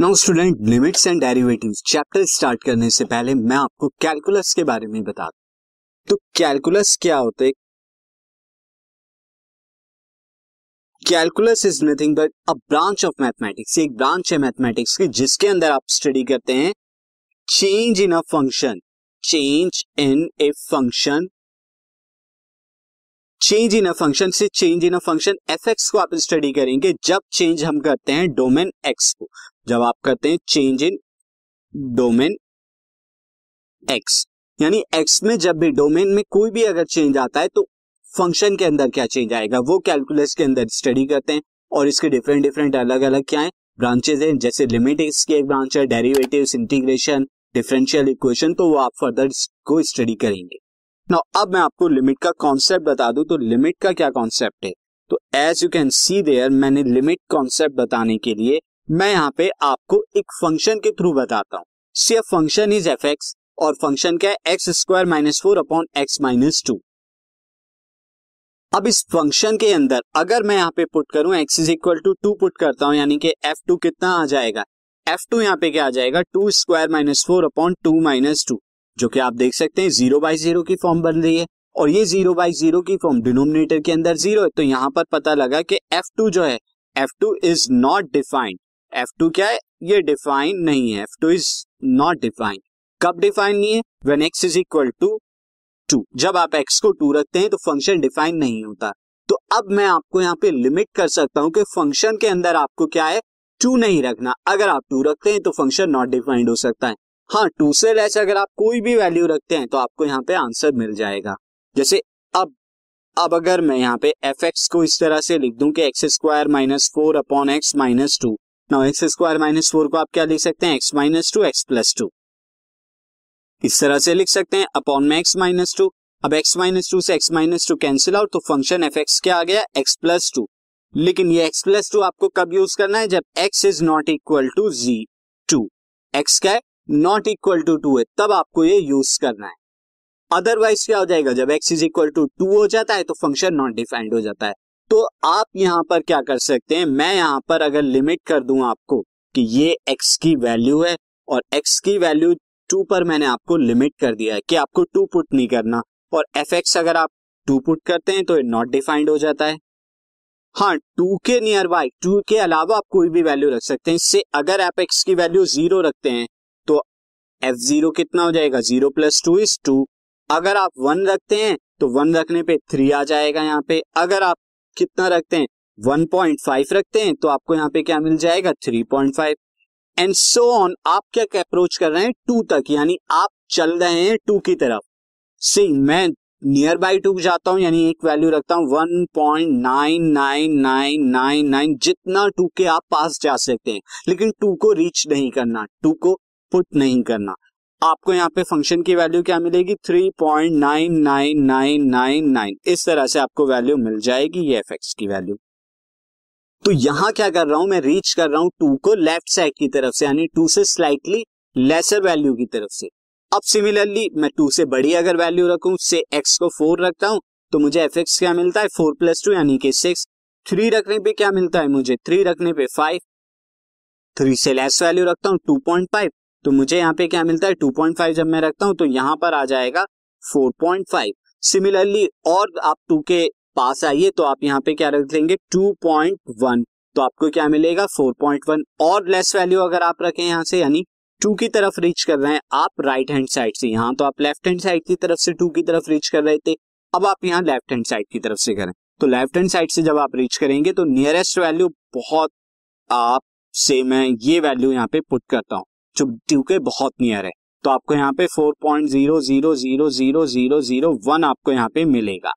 Now student, limits and derivatives chapter start करने से पहले मैं आपको कैलकुलस के बारे में बता दूँ। तो कैलकुलस क्या होता? Calculus is nothing but a branch of mathematics. एक ब्रांच है मैथमेटिक्स की, जिसके अंदर आप स्टडी करते हैं। Change in a function. Change in a function. Change in a function से change in a function F X को आप स्टडी करेंगे, जब चेंज हम करते हैं डोमेन एक्स को। जब आप करते हैं चेंज इन डोमेन एक्स यानी एक्स में जब भी डोमेन में कोई भी अगर चेंज आता है तो फ़ंक्शन के अंदर क्या चेंज आएगा? वो कैलकुलस के अंदर स्टडी करते हैं और इसके डिफरेंट डिफरेंट अलग अलग क्या है? ब्रांचेज हैं, जैसे लिमिट इसकी एक ब्रांच है डेरिवेटिव इंटीग्रेशन डिफरेंशियल इक्वेशन तो वो आप फर्दर को स्टडी करेंगे। नाउ अब मैं आपको लिमिट का कॉन्सेप्ट बता दूँ तो लिमिट का क्या कॉन्सेप्ट है? तो as you can see there मैंने लिमिट कॉन्सेप्ट बताने के लिए, मैं यहाँ पे आपको एक फ़ंक्शन के थ्रू बताता हूँ। See function is F X और फ़ंक्शन क्या है? X square minus four upon X minus two अब इस फ़ंक्शन के अंदर, अगर मैं यहाँ पे पुट करूँ X is equal to two put करता हूँ, यानी कि एफ़ टू कितना आ जाएगा? एफ़ टू यहाँ पे क्या आ जाएगा? Two square minus four upon two minus two जो कि आप देख सकते हैं ज़ीरो बाई ज़ीरो की फॉर्म बन रही है। और ये ज़ीरो बाई ज़ीरो की फॉर्म डिनोमिनेटर के अंदर ज़ीरो है। तो यहाँ पर पता लगा कि एफ़ टू जो है F two is not defined F two क्या है? ये डिफाइन नहीं है। F two is not defined कब डिफाइन नहीं है? When X is equal to two जब आप एक्स को टू रखते हैं तो फ़ंक्शन डिफाइन नहीं होता। तो अब मैं आपको यहाँ पे लिमिट कर सकता हूँ कि फ़ंक्शन के अंदर आपको क्या है? टू नहीं रखना। अगर आप टू रखते हैं तो फ़ंक्शन नॉट डिफाइंड हो सकता है। हाँ टू से लेस अगर आप कोई भी वैल्यू रखते हैं तो आपको यहाँ पे आंसर मिल जाएगा। जैसे अब अब अगर मैं यहाँ पे एफ़ एक्स को इस तरह से लिख दूँ कि X square minus four upon X minus two now X square minus four को आप क्या लिख सकते हैं? X minus two X plus two इस तरह से लिख सकते हैं अपॉन में एक्स माइनस टू अब एक्स माइनस टू से X minus two cancel out तो फ़ंक्शन एफ़ एक्स क्या आ गया? एक्स प्लस टू लेकिन ये एक्स प्लस टू आपको कब यूज़ करना है? जब X is not equal to G two X क्या है? नॉट इक्वल टू टू है, तब आपको ये यूज़ करना है। अदरवाइज़ क्या हो जाएगा, जब X is equal to two two जाता है तो फ़ंक्शन नॉट डिफाइंड हो जाता है। तो आप यहाँ पर क्या कर सकते हैं, मैं यहाँ पर अगर लिमिट कर दूँ आपको कि ये एक्स की वैल्यू है, और एक्स की वैल्यू टू पर मैंने आपको लिमिट कर दिया है कि आपको टू पुट नहीं करना, और एफ़ एक्स अगर आप टू पुट करते हैं तो नॉट डिफाइंड हो जाता है। हाँ टू के नियर बाय टू के अलावा आप कोई भी वैल्यू रख सकते हैं, इससे अगर आप एक्स की वैल्यू ज़ीरो रखते हैं एफ़ ज़ीरो कितना हो जाएगा? Zero plus two is two अगर आप वन रखते हैं तो वन रखने पे थ्री आ जाएगा यहाँ पे। अगर आप कितना रखते हैं? वन पॉइंट फाइव रखते हैं तो आपको यहाँ पे क्या मिल जाएगा? Three point five and so on आप क्या अप्रोच कर रहे हैं? टू तक, यानी आप चल रहे हैं टू की तरफ़। सी मैं नियर बाई टू जाता हूँ, यानी एक वैल्यू रखता हूँ one point nine nine nine nine nine जितना टू के आप पास जा सकते हैं। लेकिन टू को रीच नहीं करना। टू को पुट नहीं करना। आपको यहाँ पे फ़ंक्शन की वैल्यू क्या मिलेगी? Three point nine nine nine nine nine इस तरह से आपको वैल्यू मिल जाएगी ये एफएक्स की वैल्यू तो यहाँ क्या कर रहा हूँ? मैं रीच कर रहा हूँ टू को लेफ़्ट साइड की तरफ़ से, यानी टू से स्लाइटली लेसर वैल्यू की तरफ़ से। अब सिमिलरली मैं टू से बड़ी अगर वैल्यू रखूँ, से एक्स को फोर रखता हूँ तो मुझे एफ़ एक्स क्या मिलता है? फोर प्लस टू यानी कि सिक्स थ्री रखने पे क्या मिलता है मुझे? थ्री रखने पे फाइव थ्री से लेस वैल्यू रखता हूँ टू पॉइंट फाइव तो मुझे यहाँ पे क्या मिलता है? टू पॉइंट फाइव जब मैं रखता हूँ तो यहाँ पर आ जाएगा फोर पॉइंट फाइव सिमिलरली और आप टू के पास आइए तो आप यहाँ पे क्या रख पॉइंट वन तो आपको क्या मिलेगा? फोर पॉइंट वन और लेस वैल्यू अगर आप रखें यहाँ से, यानी टू की तरफ़ रीच कर रहे हैं, आप राइट हैंड साइड से। यहाँ तो आप लेफ़्ट हैंड साइड की तरफ़ से टू की तरफ़ रीच कर रहे थे, अब आप यहाँ लेफ़्ट हैंड साइड की तरफ़ से करें। तो लेफ़्ट हैंड साइड से जब आप रीच करेंगे तो नियरेस्ट वैल्यू बहुत आप से मैं ये वैल्यू यहाँ पे पुट करता हूँ। जो टू के बहुत नियर है तो आपको यहाँ पे four point zero zero zero zero zero zero one आपको यहाँ पे मिलेगा।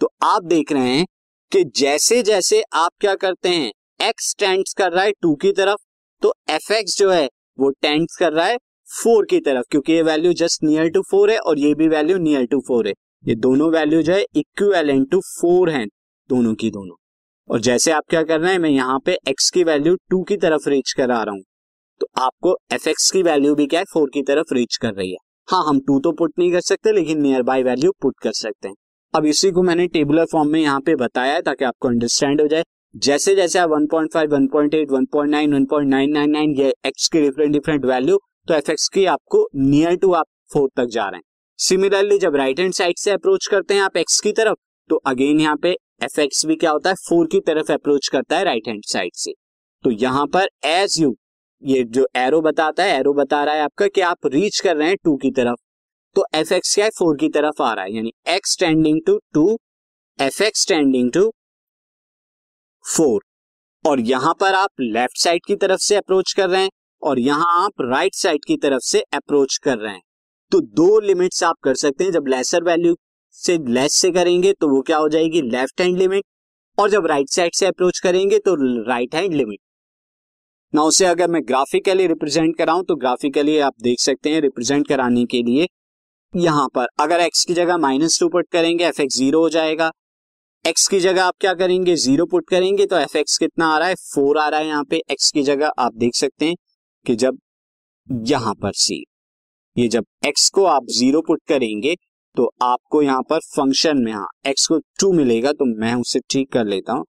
तो आप देख रहे हैं कि जैसे जैसे आप क्या करते हैं एक्स टेंड्स कर रहा है टू की तरफ़ तो एफ़ एक्स जो है, वो टेंड्स कर रहा है फोर की तरफ़, क्योंकि ये value just near to four है और ये भी वैल्यू नियर टू फोर है। ये दोनों वैल्यू जो है इक्वल टू फोर है, दोनों की दोनों। और जैसे आप क्या कर रहे हैं, मैं यहाँ पे एक्स की वैल्यू टू की तरफ़ रीच करा रहा हूँ। तो आपको एफ़ एक्स की वैल्यू भी क्या है? फोर की तरफ़ रीच कर रही है। हाँ हम टू तो पुट नहीं कर सकते लेकिन नियर बाय वैल्यू पुट कर सकते हैं। अब इसी को मैंने टेबुलर फॉर्म में यहाँ पे बताया है ताकि आपको अंडरस्टैंड हो जाए। जैसे जैसे आप 1.5, 1.8, 1.9, 1.999 ये एक्स की डिफरेंट डिफरेंट वैल्यू तो एफ़ एक्स की आपको नियर टू आप फोर तक जा रहे हैं। सिमिलरली जब राइट हैंड साइड से अप्रोच करते हैं आप एक्स की तरफ़ तो अगेन यहाँ पे एफ़ एक्स भी क्या होता है? फोर की तरफ़ अप्रोच करता है राइट हैंड साइड से। तो यहाँ पर एज यू ये जो एरो बताता है एरो बता रहा है आपका कि आप रीच कर रहे हैं टू की तरफ़। तो एफ़ एक्स क्या है? फोर की तरफ़ आ रहा है, यानी X tending to two F X tending to four और यहाँ पर आप लेफ़्ट साइड की तरफ़ से अप्रोच कर रहे हैं और यहाँ आप राइट right साइड की तरफ़ से अप्रोच कर रहे हैं। तो दो लिमिट्स आप कर सकते हैं, जब लेसर वैल्यू से लेस से करेंगे तो वो क्या हो जाएगी? लेफ़्ट हैंड लिमिट और जब राइट right साइड से अप्रोच करेंगे तो राइट हैंड लिमिट ना उसे अगर मैं ग्राफिकली रिप्रेजेंट कराऊं तो ग्राफिकली आप देख सकते हैं रिप्रेजेंट कराने के लिए यहाँ पर। अगर एक्स की जगह माइनस टू पुट करेंगे एफ़ एक्स ज़ीरो हो जाएगा। एक्स की जगह आप क्या करेंगे? ज़ीरो पुट करेंगे तो एफ़ एक्स कितना आ रहा है? फोर आ रहा है यहाँ पे। एक्स की जगह आप देख सकते हैं कि जब यहाँ पर सी ये जब एक्स को आप ज़ीरो पुट करेंगे तो आपको यहाँ पर फ़ंक्शन में हाँ एक्स को टू मिलेगा तो मैं उसे ठीक कर लेता हूँ।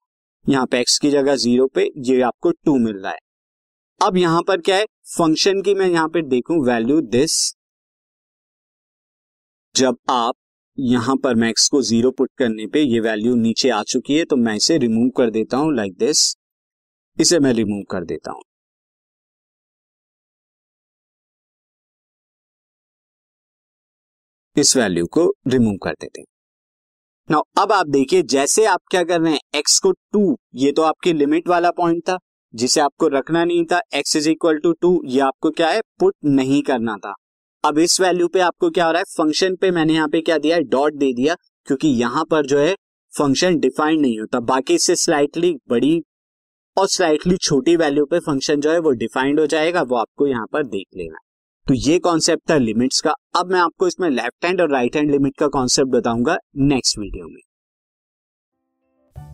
यहाँ पे एक्स की जगह ज़ीरो पे, ये आपको टू मिल रहा है। अब यहाँ पर क्या है? फ़ंक्शन की मैं यहाँ पर देखूँ वैल्यू दिस जब आप यहाँ पर मैं एक्स को ज़ीरो पुट करने पे ये वैल्यू नीचे आ चुकी है तो मैं इसे रिमूव कर देता हूँ लाइक दिस इसे मैं रिमूव कर देता हूँ। इस वैल्यू को रिमूव कर देते हैं। नाउ अब आप देखिए, जैसे आप क्या कर रहे हैं एक्स को टू ये तो आपके लिमिट वाला पॉइंट था। जिसे आपको रखना नहीं था X is equal to two two आपको क्या है? पुट नहीं करना था। अब इस वैल्यू पे आपको क्या हो रहा है? फ़ंक्शन पे मैंने यहाँ पे क्या दिया है? डॉट दे दिया, क्योंकि यहाँ पर जो है फ़ंक्शन डिफाइंड नहीं होता। बाकी इससे स्लाइटली बड़ी और स्लाइटली छोटी वैल्यू पे फ़ंक्शन जो है, वो डिफाइंड हो जाएगा, वो आपको यहाँ पर देख लेना तो ये कॉन्सेप्ट था लिमिट्स का। अब मैं आपको इसमें लेफ़्ट हैंड और राइट हैंड लिमिट का कॉन्सेप्ट बताऊँगा नेक्स्ट वीडियो में।